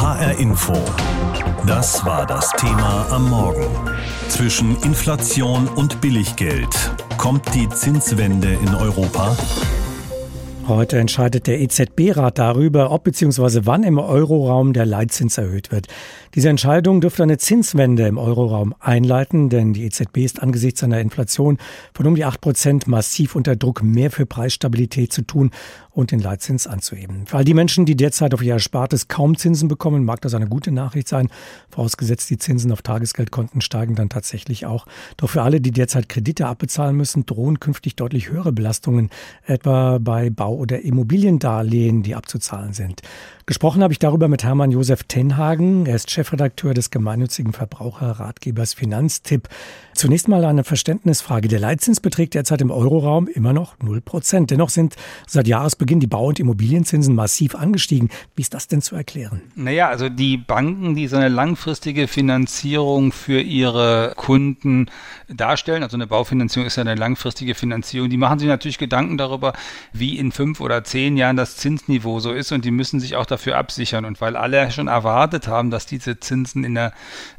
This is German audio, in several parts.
HR Info. Das war das Thema am Morgen. Zwischen Inflation und Billiggeld. Kommt die Zinswende in Europa? Heute entscheidet der EZB-Rat darüber, ob bzw. wann im Euroraum der Leitzins erhöht wird. Diese Entscheidung dürfte eine Zinswende im Euroraum einleiten, denn die EZB ist angesichts einer Inflation von um die 8 Prozent massiv unter Druck, mehr für Preisstabilität zu tun und den Leitzins anzuheben. Für all die Menschen, die derzeit auf ihr Erspartes kaum Zinsen bekommen, mag das eine gute Nachricht sein. Vorausgesetzt, die Zinsen auf Tagesgeldkonten steigen dann tatsächlich auch. Doch für alle, die derzeit Kredite abbezahlen müssen, drohen künftig deutlich höhere Belastungen, etwa bei Bau- oder Immobiliendarlehen, die abzuzahlen sind. Gesprochen habe ich darüber mit Hermann Josef Tenhagen. Er ist Chefredakteur des gemeinnützigen Verbraucherratgebers Finanztipp. Zunächst mal eine Verständnisfrage. Der Leitzins beträgt derzeit im Euroraum immer noch 0 Prozent. Dennoch sind seit Jahresbeginn die Bau- und Immobilienzinsen massiv angestiegen. Wie ist das denn zu erklären? Naja, also die Banken, die so eine langfristige Finanzierung für ihre Kunden darstellen, also eine Baufinanzierung ist ja eine langfristige Finanzierung, die machen sich natürlich Gedanken darüber, wie in fünf oder zehn Jahren das Zinsniveau so ist und die müssen sich auch dafür absichern. Und weil alle schon erwartet haben, dass diese Zinsen in der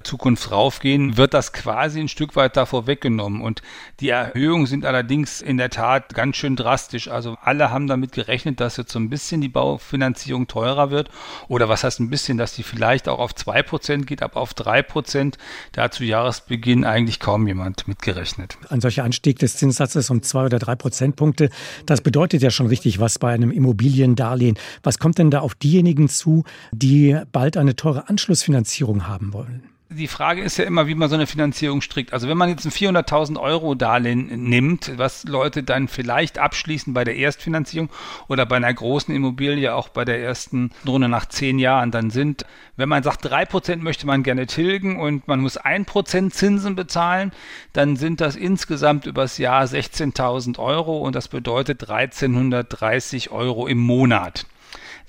Zukunft raufgehen, wird das quasi ein Stück weit davor weggenommen. Und die Erhöhungen sind allerdings in der Tat ganz schön drastisch. Also alle haben damit gerechnet, dass jetzt so ein bisschen die Baufinanzierung teurer wird. Oder was heißt ein bisschen, dass die vielleicht auch auf 2% geht, aber auf 3%. Da hat zu Jahresbeginn eigentlich kaum jemand mitgerechnet. Ein solcher Anstieg des Zinssatzes um zwei oder drei Prozentpunkte, das bedeutet ja schon richtig was bei einem Immobiliendarlehen. Was kommt denn da auf diejenigen diejenigen zu, die bald eine teure Anschlussfinanzierung haben wollen? Die Frage ist ja immer, wie man so eine Finanzierung strickt. Also wenn man jetzt ein 400.000 Euro Darlehen nimmt, was Leute dann vielleicht abschließen bei der Erstfinanzierung oder bei einer großen Immobilie auch bei der ersten Runde nach zehn Jahren, dann sind, wenn man sagt, drei Prozent möchte man gerne tilgen und man muss ein Prozent Zinsen bezahlen, dann sind das insgesamt übers Jahr 16.000 Euro und das bedeutet 1330 Euro im Monat.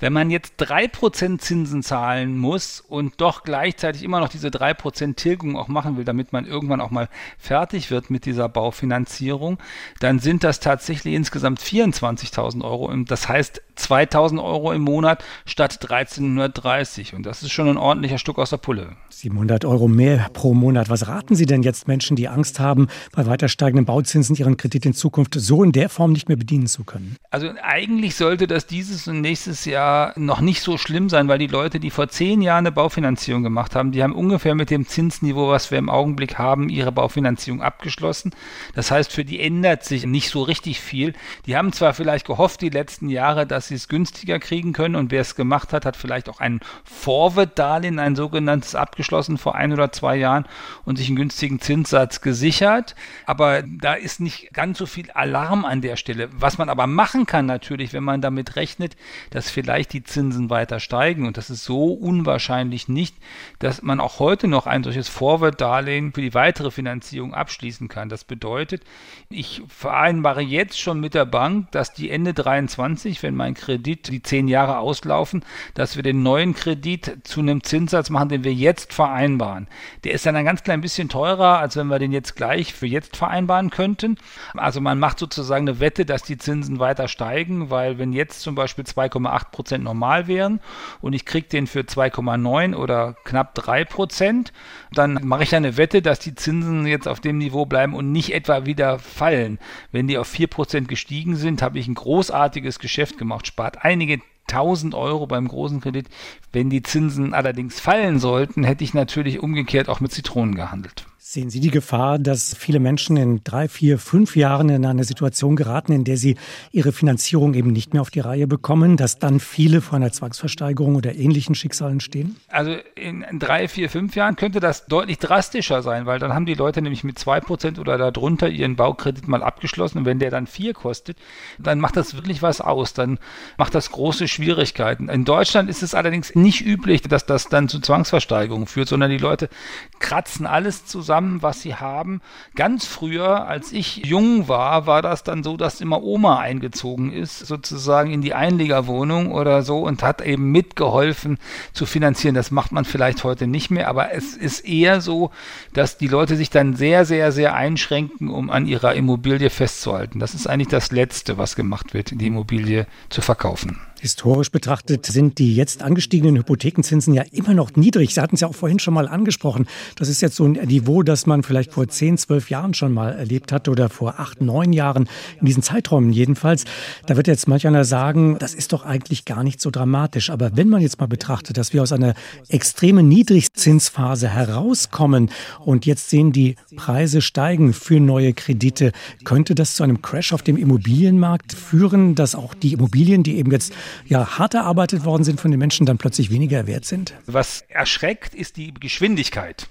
Wenn man jetzt 3% Zinsen zahlen muss und doch gleichzeitig immer noch diese 3% Tilgung auch machen will, damit man irgendwann auch mal fertig wird mit dieser Baufinanzierung, dann sind das tatsächlich insgesamt 24.000 Euro. Das heißt 2.000 Euro im Monat statt 1330. Und das ist schon ein ordentlicher Stück aus der Pulle. 700 Euro mehr pro Monat. Was raten Sie denn jetzt Menschen, die Angst haben, bei weiter steigenden Bauzinsen ihren Kredit in Zukunft so in der Form nicht mehr bedienen zu können? Also eigentlich sollte das dieses und nächstes Jahr noch nicht so schlimm sein, weil die Leute, die vor zehn Jahren eine Baufinanzierung gemacht haben, die haben ungefähr mit dem Zinsniveau, was wir im Augenblick haben, ihre Baufinanzierung abgeschlossen. Das heißt, für die ändert sich nicht so richtig viel. Die haben zwar vielleicht gehofft die letzten Jahre, dass sie es günstiger kriegen können und wer es gemacht hat, hat vielleicht auch ein Forward-Darlehen, ein sogenanntes abgeschlossen vor ein oder zwei Jahren und sich einen günstigen Zinssatz gesichert. Aber da ist nicht ganz so viel Alarm an der Stelle. Was man aber machen kann natürlich, wenn man damit rechnet, dass vielleicht die Zinsen weiter steigen. Und das ist so unwahrscheinlich nicht, dass man auch heute noch ein solches Forward-Darlehen für die weitere Finanzierung abschließen kann. Das bedeutet, ich vereinbare jetzt schon mit der Bank, dass die Ende 23, wenn mein Kredit die zehn Jahre auslaufen, dass wir den neuen Kredit zu einem Zinssatz machen, den wir jetzt vereinbaren. Der ist dann ein ganz klein bisschen teurer, als wenn wir den jetzt gleich für jetzt vereinbaren könnten. Also man macht sozusagen eine Wette, dass die Zinsen weiter steigen, weil wenn jetzt zum Beispiel 2,8 Prozent normal wären und ich kriege den für 2,9 oder knapp 3 Prozent, dann mache ich eine Wette, dass die Zinsen jetzt auf dem Niveau bleiben und nicht etwa wieder fallen. Wenn die auf 4 Prozent gestiegen sind, habe ich ein großartiges Geschäft gemacht, spart einige 1000 Euro beim großen Kredit. Wenn die Zinsen allerdings fallen sollten, hätte ich natürlich umgekehrt auch mit Zitronen gehandelt. Sehen Sie die Gefahr, dass viele Menschen in drei, vier, fünf Jahren in eine Situation geraten, in der sie ihre Finanzierung eben nicht mehr auf die Reihe bekommen, dass dann viele vor einer Zwangsversteigerung oder ähnlichen Schicksalen stehen? Also in drei, vier, fünf Jahren könnte das deutlich drastischer sein, weil dann haben die Leute nämlich mit zwei Prozent oder darunter ihren Baukredit mal abgeschlossen und wenn der dann vier kostet, dann macht das wirklich was aus, dann macht das große Schwierigkeiten. In Deutschland ist es allerdings nicht üblich, dass das dann zu Zwangsversteigerungen führt, sondern die Leute kratzen alles zusammen zusammen, was sie haben. Ganz früher, als ich jung war, war das dann so, dass immer Oma eingezogen ist, sozusagen in die Einliegerwohnung oder so und hat eben mitgeholfen zu finanzieren. Das macht man vielleicht heute nicht mehr, aber es ist eher so, dass die Leute sich dann sehr, sehr, sehr einschränken, um an ihrer Immobilie festzuhalten. Das ist eigentlich das Letzte, was gemacht wird, die Immobilie zu verkaufen. Historisch betrachtet sind die jetzt angestiegenen Hypothekenzinsen ja immer noch niedrig. Sie hatten es ja auch vorhin schon mal angesprochen. Das ist jetzt so ein Niveau, das man vielleicht vor 10, 12 Jahren schon mal erlebt hat oder vor 8, 9 Jahren, in diesen Zeiträumen jedenfalls. Da wird jetzt manch einer sagen, das ist doch eigentlich gar nicht so dramatisch. Aber wenn man jetzt mal betrachtet, dass wir aus einer extremen Niedrigzinsphase herauskommen und jetzt sehen die Preise steigen für neue Kredite, könnte das zu einem Crash auf dem Immobilienmarkt führen, dass auch die Immobilien, die eben jetzt ja hart erarbeitet worden sind von den Menschen, dann plötzlich weniger wert sind? Was erschreckt, ist die Geschwindigkeit.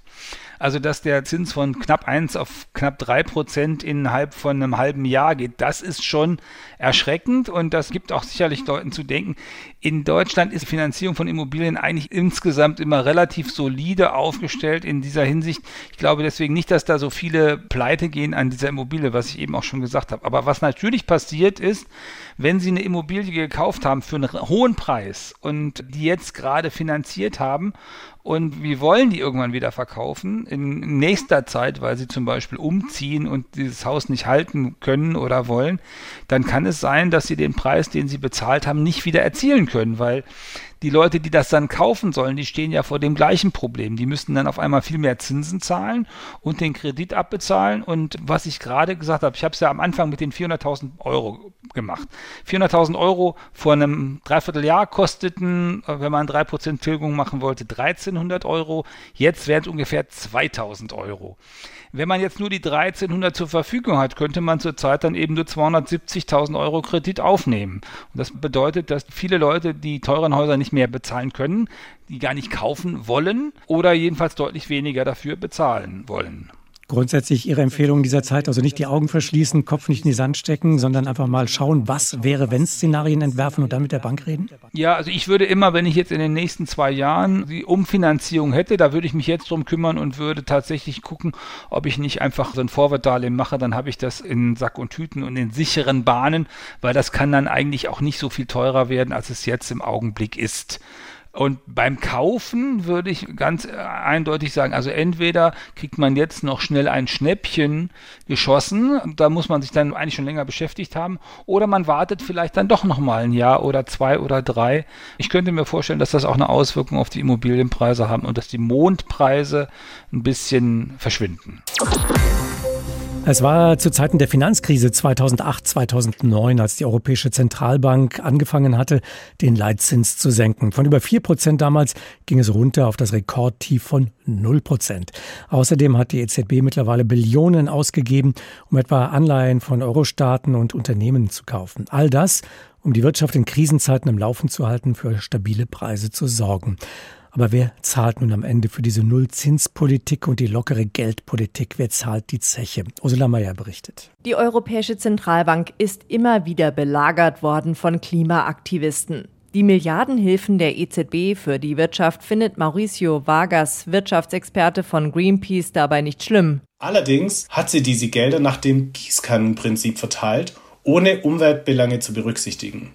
Also, dass der Zins von knapp 1 auf knapp 3 Prozent innerhalb von einem halben Jahr geht, das ist schon erschreckend und das gibt auch sicherlich Leuten zu denken. In Deutschland ist die Finanzierung von Immobilien eigentlich insgesamt immer relativ solide aufgestellt in dieser Hinsicht. Ich glaube deswegen nicht, dass da so viele Pleite gehen an dieser Immobilie, was ich eben auch schon gesagt habe. Aber was natürlich passiert ist, wenn Sie eine Immobilie gekauft haben für einen hohen Preis und die jetzt gerade finanziert haben und wir wollen die irgendwann wieder verkaufen? In nächster Zeit, weil sie zum Beispiel umziehen und dieses Haus nicht halten können oder wollen, dann kann es sein, dass sie den Preis, den sie bezahlt haben, nicht wieder erzielen können, weil die Leute, die das dann kaufen sollen, die stehen ja vor dem gleichen Problem. Die müssten dann auf einmal viel mehr Zinsen zahlen und den Kredit abbezahlen. Und was ich gerade gesagt habe, ich habe es ja am Anfang mit den 400.000 Euro gemacht. 400.000 Euro vor einem Dreivierteljahr kosteten, wenn man 3% Tilgung machen wollte, 1300 Euro. Jetzt wären es ungefähr 2000 Euro. Wenn man jetzt nur die 1300 zur Verfügung hat, könnte man zurzeit dann eben nur 270.000 Euro Kredit aufnehmen. Und das bedeutet, dass viele Leute die teuren Häuser nicht mehr bezahlen können, die gar nicht kaufen wollen oder jedenfalls deutlich weniger dafür bezahlen wollen grundsätzlich Ihre Empfehlung dieser Zeit? Also nicht die Augen verschließen, Kopf nicht in die Sand stecken, sondern einfach mal schauen, was wäre, wenn Szenarien entwerfen und dann mit der Bank reden? Ja, also ich würde immer, wenn ich jetzt in den nächsten zwei Jahren die Umfinanzierung hätte, da würde ich mich jetzt drum kümmern und würde tatsächlich gucken, ob ich nicht einfach so ein Vorwärtsdarlehen mache, dann habe ich das in Sack und Tüten und in sicheren Bahnen, weil das kann dann eigentlich auch nicht so viel teurer werden, als es jetzt im Augenblick ist. Und beim Kaufen würde ich ganz äh, eindeutig sagen, also entweder kriegt man jetzt noch schnell ein Schnäppchen geschossen, da muss man sich dann eigentlich schon länger beschäftigt haben, oder man wartet vielleicht dann doch noch mal ein Jahr oder zwei oder drei. Ich könnte mir vorstellen, dass das auch eine Auswirkung auf die Immobilienpreise haben und dass die Mondpreise ein bisschen verschwinden. Es war zu Zeiten der Finanzkrise 2008, 2009, als die Europäische Zentralbank angefangen hatte, den Leitzins zu senken. Von über vier Prozent damals ging es runter auf das Rekordtief von null Prozent. Außerdem hat die EZB mittlerweile Billionen ausgegeben, um etwa Anleihen von Eurostaaten und Unternehmen zu kaufen. All das, um die Wirtschaft in Krisenzeiten im Laufen zu halten, für stabile Preise zu sorgen. Aber wer zahlt nun am Ende für diese Nullzinspolitik und die lockere Geldpolitik? Wer zahlt die Zeche? Ursula Mayer berichtet. Die Europäische Zentralbank ist immer wieder belagert worden von Klimaaktivisten. Die Milliardenhilfen der EZB für die Wirtschaft findet Mauricio Vargas, Wirtschaftsexperte von Greenpeace, dabei nicht schlimm. Allerdings hat sie diese Gelder nach dem Gießkannenprinzip verteilt, ohne Umweltbelange zu berücksichtigen.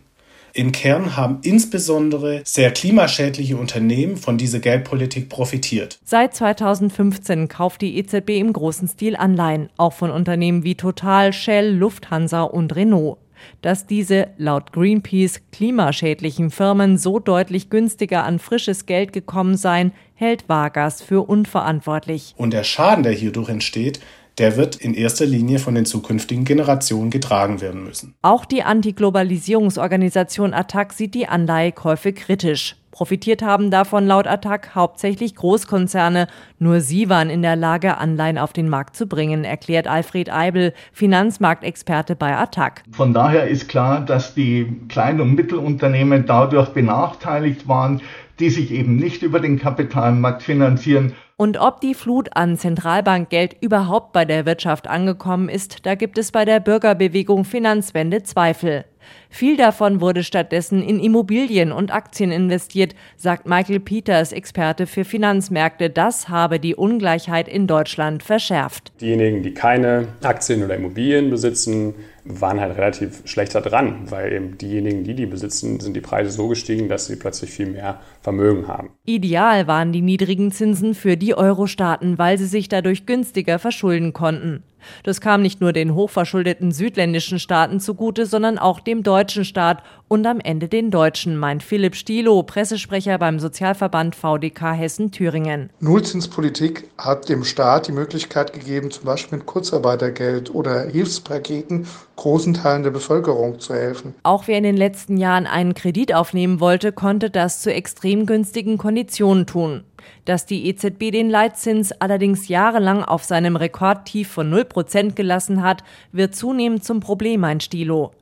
Im Kern haben insbesondere sehr klimaschädliche Unternehmen von dieser Geldpolitik profitiert. Seit 2015 kauft die EZB im großen Stil Anleihen, auch von Unternehmen wie Total, Shell, Lufthansa und Renault. Dass diese laut Greenpeace klimaschädlichen Firmen so deutlich günstiger an frisches Geld gekommen seien, hält Vargas für unverantwortlich. Und der Schaden, der hierdurch entsteht, der wird in erster Linie von den zukünftigen Generationen getragen werden müssen. Auch die Antiglobalisierungsorganisation ATTAC sieht die Anleihekäufe kritisch. Profitiert haben davon laut Attac hauptsächlich Großkonzerne. Nur sie waren in der Lage, Anleihen auf den Markt zu bringen, erklärt Alfred Eibel, Finanzmarktexperte bei Attac. Von daher ist klar, dass die Klein- und Mittelunternehmen dadurch benachteiligt waren, die sich eben nicht über den Kapitalmarkt finanzieren und ob die Flut an Zentralbankgeld überhaupt bei der Wirtschaft angekommen ist, da gibt es bei der Bürgerbewegung Finanzwende Zweifel. Viel davon wurde stattdessen in Immobilien und Aktien investiert, sagt Michael Peters, Experte für Finanzmärkte. Das habe die Ungleichheit in Deutschland verschärft. Diejenigen, die keine Aktien oder Immobilien besitzen, waren halt relativ schlechter dran, weil eben diejenigen, die die besitzen, sind die Preise so gestiegen, dass sie plötzlich viel mehr Vermögen haben. Ideal waren die niedrigen Zinsen für die Euro-Staaten, weil sie sich dadurch günstiger verschulden konnten. Das kam nicht nur den hochverschuldeten südländischen Staaten zugute, sondern auch dem deutschen Staat und am Ende den Deutschen, meint Philipp Stielow, Pressesprecher beim Sozialverband VDK Hessen-Thüringen. Nullzinspolitik hat dem Staat die Möglichkeit gegeben, zum Beispiel mit Kurzarbeitergeld oder Hilfspaketen großen Teilen der Bevölkerung zu helfen. Auch wer in den letzten Jahren einen Kredit aufnehmen wollte, konnte das zu extrem günstigen Konditionen tun. Dass die EZB den Leitzins allerdings jahrelang auf seinem Rekordtief von 0% gelassen hat, wird zunehmend zum Problem, ein Stilo.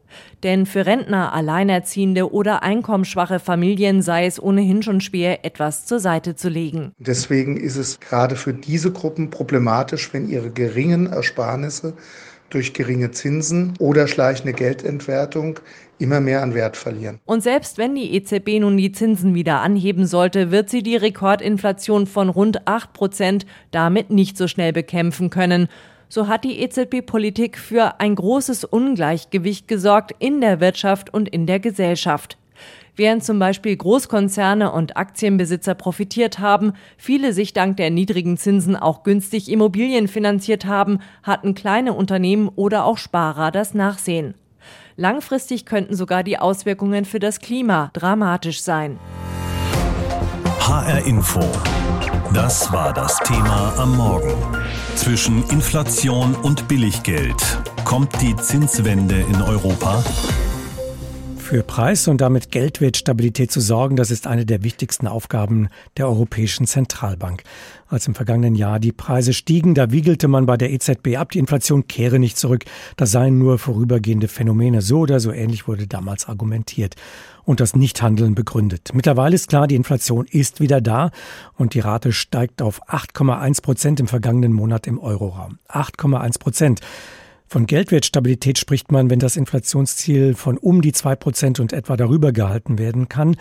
Denn für Rentner, Alleinerziehende oder einkommensschwache Familien sei es ohnehin schon schwer, etwas zur Seite zu legen. Deswegen ist es gerade für diese Gruppen problematisch, wenn ihre geringen Ersparnisse durch geringe Zinsen oder schleichende Geldentwertung immer mehr an Wert verlieren. Und selbst wenn die EZB nun die Zinsen wieder anheben sollte, wird sie die Rekordinflation von rund 8 Prozent damit nicht so schnell bekämpfen können. So hat die EZB-Politik für ein großes Ungleichgewicht gesorgt in der Wirtschaft und in der Gesellschaft. Während zum Beispiel Großkonzerne und Aktienbesitzer profitiert haben, viele sich dank der niedrigen Zinsen auch günstig Immobilien finanziert haben, hatten kleine Unternehmen oder auch Sparer das Nachsehen. Langfristig könnten sogar die Auswirkungen für das Klima dramatisch sein. HR Info. Das war das Thema am Morgen. Zwischen Inflation und Billiggeld kommt die Zinswende in Europa. Für Preis- und damit Geldwertstabilität zu sorgen, das ist eine der wichtigsten Aufgaben der Europäischen Zentralbank. Als im vergangenen Jahr die Preise stiegen, da wiegelte man bei der EZB ab, die Inflation kehre nicht zurück. Das seien nur vorübergehende Phänomene. So oder so ähnlich wurde damals argumentiert und das Nichthandeln begründet. Mittlerweile ist klar, die Inflation ist wieder da und die Rate steigt auf 8,1 Prozent im vergangenen Monat im Euroraum. 8,1 Prozent. Von Geldwertstabilität spricht man, wenn das Inflationsziel von um die zwei Prozent und etwa darüber gehalten werden kann.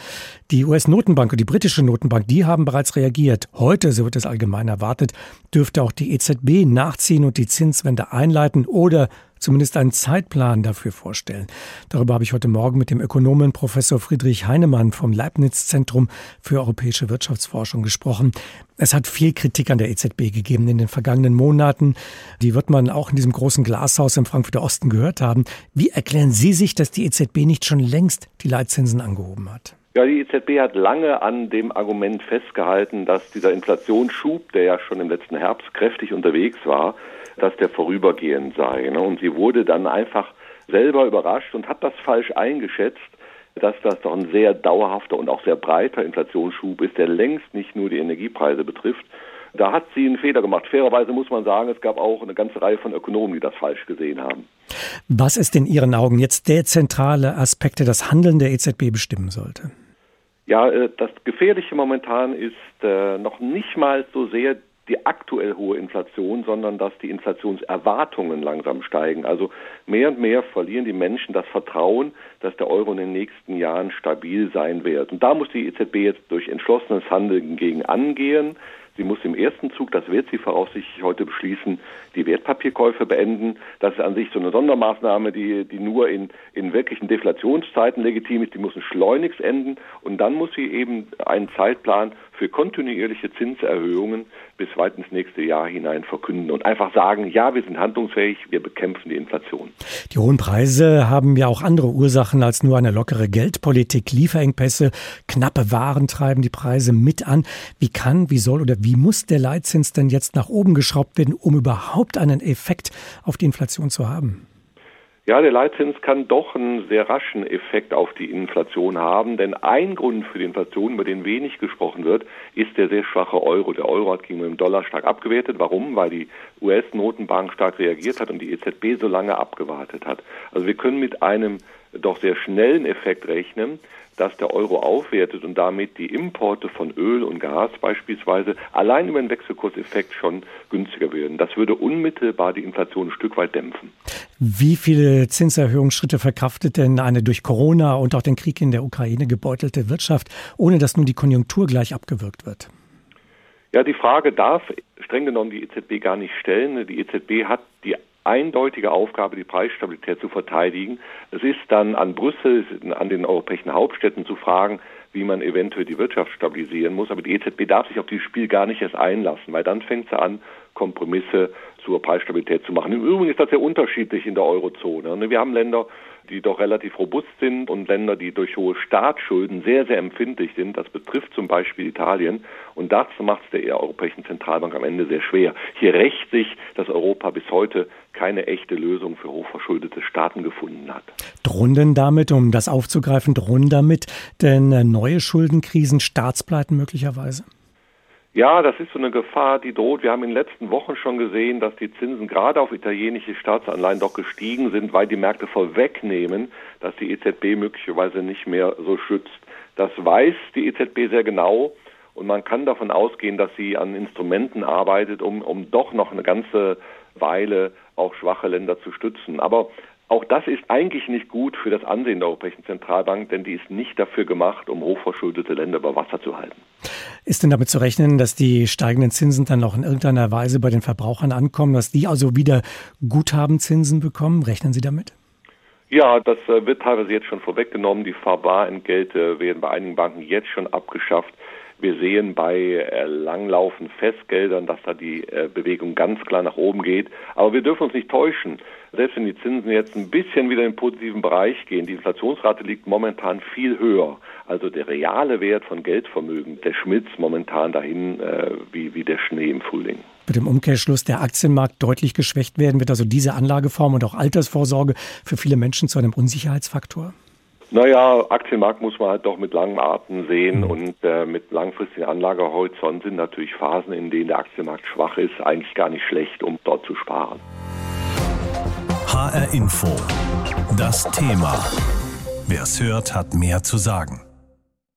Die US-Notenbank und die britische Notenbank, die haben bereits reagiert. Heute, so wird es allgemein erwartet, dürfte auch die EZB nachziehen und die Zinswende einleiten oder zumindest einen Zeitplan dafür vorstellen. Darüber habe ich heute Morgen mit dem Ökonomen Professor Friedrich Heinemann vom Leibniz Zentrum für europäische Wirtschaftsforschung gesprochen. Es hat viel Kritik an der EZB gegeben in den vergangenen Monaten. Die wird man auch in diesem großen Glashaus im Frankfurter Osten gehört haben. Wie erklären Sie sich, dass die EZB nicht schon längst die Leitzinsen angehoben hat? Ja, die EZB hat lange an dem Argument festgehalten, dass dieser Inflationsschub, der ja schon im letzten Herbst kräftig unterwegs war, dass der vorübergehend sei. Ne? Und sie wurde dann einfach selber überrascht und hat das falsch eingeschätzt, dass das doch ein sehr dauerhafter und auch sehr breiter Inflationsschub ist, der längst nicht nur die Energiepreise betrifft. Da hat sie einen Fehler gemacht. Fairerweise muss man sagen, es gab auch eine ganze Reihe von Ökonomen, die das falsch gesehen haben. Was ist in Ihren Augen jetzt der zentrale Aspekt, der das Handeln der EZB bestimmen sollte? Ja, äh, das Gefährliche momentan ist äh, noch nicht mal so sehr die aktuell hohe Inflation, sondern dass die Inflationserwartungen langsam steigen. Also mehr und mehr verlieren die Menschen das Vertrauen, dass der Euro in den nächsten Jahren stabil sein wird. Und da muss die EZB jetzt durch entschlossenes Handeln gegen angehen. Sie muss im ersten Zug, das wird sie voraussichtlich heute beschließen, die Wertpapierkäufe beenden. Das ist an sich so eine Sondermaßnahme, die, die nur in, in wirklichen Deflationszeiten legitim ist. Die muss schleunigst enden. Und dann muss sie eben einen Zeitplan für kontinuierliche Zinserhöhungen bis weit ins nächste Jahr hinein verkünden und einfach sagen, ja, wir sind handlungsfähig, wir bekämpfen die Inflation. Die hohen Preise haben ja auch andere Ursachen als nur eine lockere Geldpolitik. Lieferengpässe, knappe Waren treiben die Preise mit an. Wie kann, wie soll oder wie muss der Leitzins denn jetzt nach oben geschraubt werden, um überhaupt einen Effekt auf die Inflation zu haben? Ja, der Leitzins kann doch einen sehr raschen Effekt auf die Inflation haben, denn ein Grund für die Inflation, über den wenig gesprochen wird, ist der sehr schwache Euro. Der Euro hat gegenüber dem Dollar stark abgewertet. Warum? Weil die US-Notenbank stark reagiert hat und die EZB so lange abgewartet hat. Also wir können mit einem doch sehr schnellen Effekt rechnen, dass der Euro aufwertet und damit die Importe von Öl und Gas beispielsweise allein über den Wechselkurseffekt schon günstiger werden. Das würde unmittelbar die Inflation ein Stück weit dämpfen. Wie viele Zinserhöhungsschritte verkraftet denn eine durch Corona und auch den Krieg in der Ukraine gebeutelte Wirtschaft, ohne dass nun die Konjunktur gleich abgewürgt wird? Ja, die Frage darf streng genommen die EZB gar nicht stellen. Die EZB hat die eindeutige Aufgabe, die Preisstabilität zu verteidigen. Es ist dann an Brüssel, an den europäischen Hauptstädten zu fragen, wie man eventuell die Wirtschaft stabilisieren muss. Aber die EZB darf sich auf dieses Spiel gar nicht erst einlassen, weil dann fängt sie an, Kompromisse zur Preisstabilität zu machen. Im Übrigen ist das sehr unterschiedlich in der Eurozone. Ne, wir haben Länder, die doch relativ robust sind und Länder, die durch hohe Staatsschulden sehr, sehr empfindlich sind. Das betrifft zum Beispiel Italien. Und das macht es der Europäischen Zentralbank am Ende sehr schwer. Hier rächt sich, dass Europa bis heute keine echte Lösung für hochverschuldete Staaten gefunden hat. Drohen denn damit, um das aufzugreifen, drohen damit denn neue Schuldenkrisen, Staatspleiten möglicherweise? Ja, das ist so eine Gefahr, die droht. Wir haben in den letzten Wochen schon gesehen, dass die Zinsen gerade auf italienische Staatsanleihen doch gestiegen sind, weil die Märkte vorwegnehmen, dass die EZB möglicherweise nicht mehr so schützt. Das weiß die EZB sehr genau und man kann davon ausgehen, dass sie an Instrumenten arbeitet, um, um doch noch eine ganze Weile auch schwache Länder zu stützen. Aber auch das ist eigentlich nicht gut für das Ansehen der Europäischen Zentralbank, denn die ist nicht dafür gemacht, um hochverschuldete Länder über Wasser zu halten. Ist denn damit zu rechnen, dass die steigenden Zinsen dann auch in irgendeiner Weise bei den Verbrauchern ankommen, dass die also wieder Guthabenzinsen bekommen? Rechnen Sie damit? Ja, das äh, wird teilweise jetzt schon vorweggenommen. Die Fahrbarentgelte werden bei einigen Banken jetzt schon abgeschafft. Wir sehen bei äh, langlaufenden Festgeldern, dass da die äh, Bewegung ganz klar nach oben geht. Aber wir dürfen uns nicht täuschen. Selbst wenn die Zinsen jetzt ein bisschen wieder in den positiven Bereich gehen, die Inflationsrate liegt momentan viel höher. Also der reale Wert von Geldvermögen, der schmilzt momentan dahin äh, wie, wie der Schnee im Frühling. Mit dem Umkehrschluss der Aktienmarkt deutlich geschwächt werden, wird also diese Anlageform und auch Altersvorsorge für viele Menschen zu einem Unsicherheitsfaktor? Naja, Aktienmarkt muss man halt doch mit langen Atem sehen mhm. und äh, mit langfristigen Anlagehorizont sind natürlich Phasen, in denen der Aktienmarkt schwach ist, eigentlich gar nicht schlecht, um dort zu sparen. HR Info. Das Thema. Wer es hört, hat mehr zu sagen.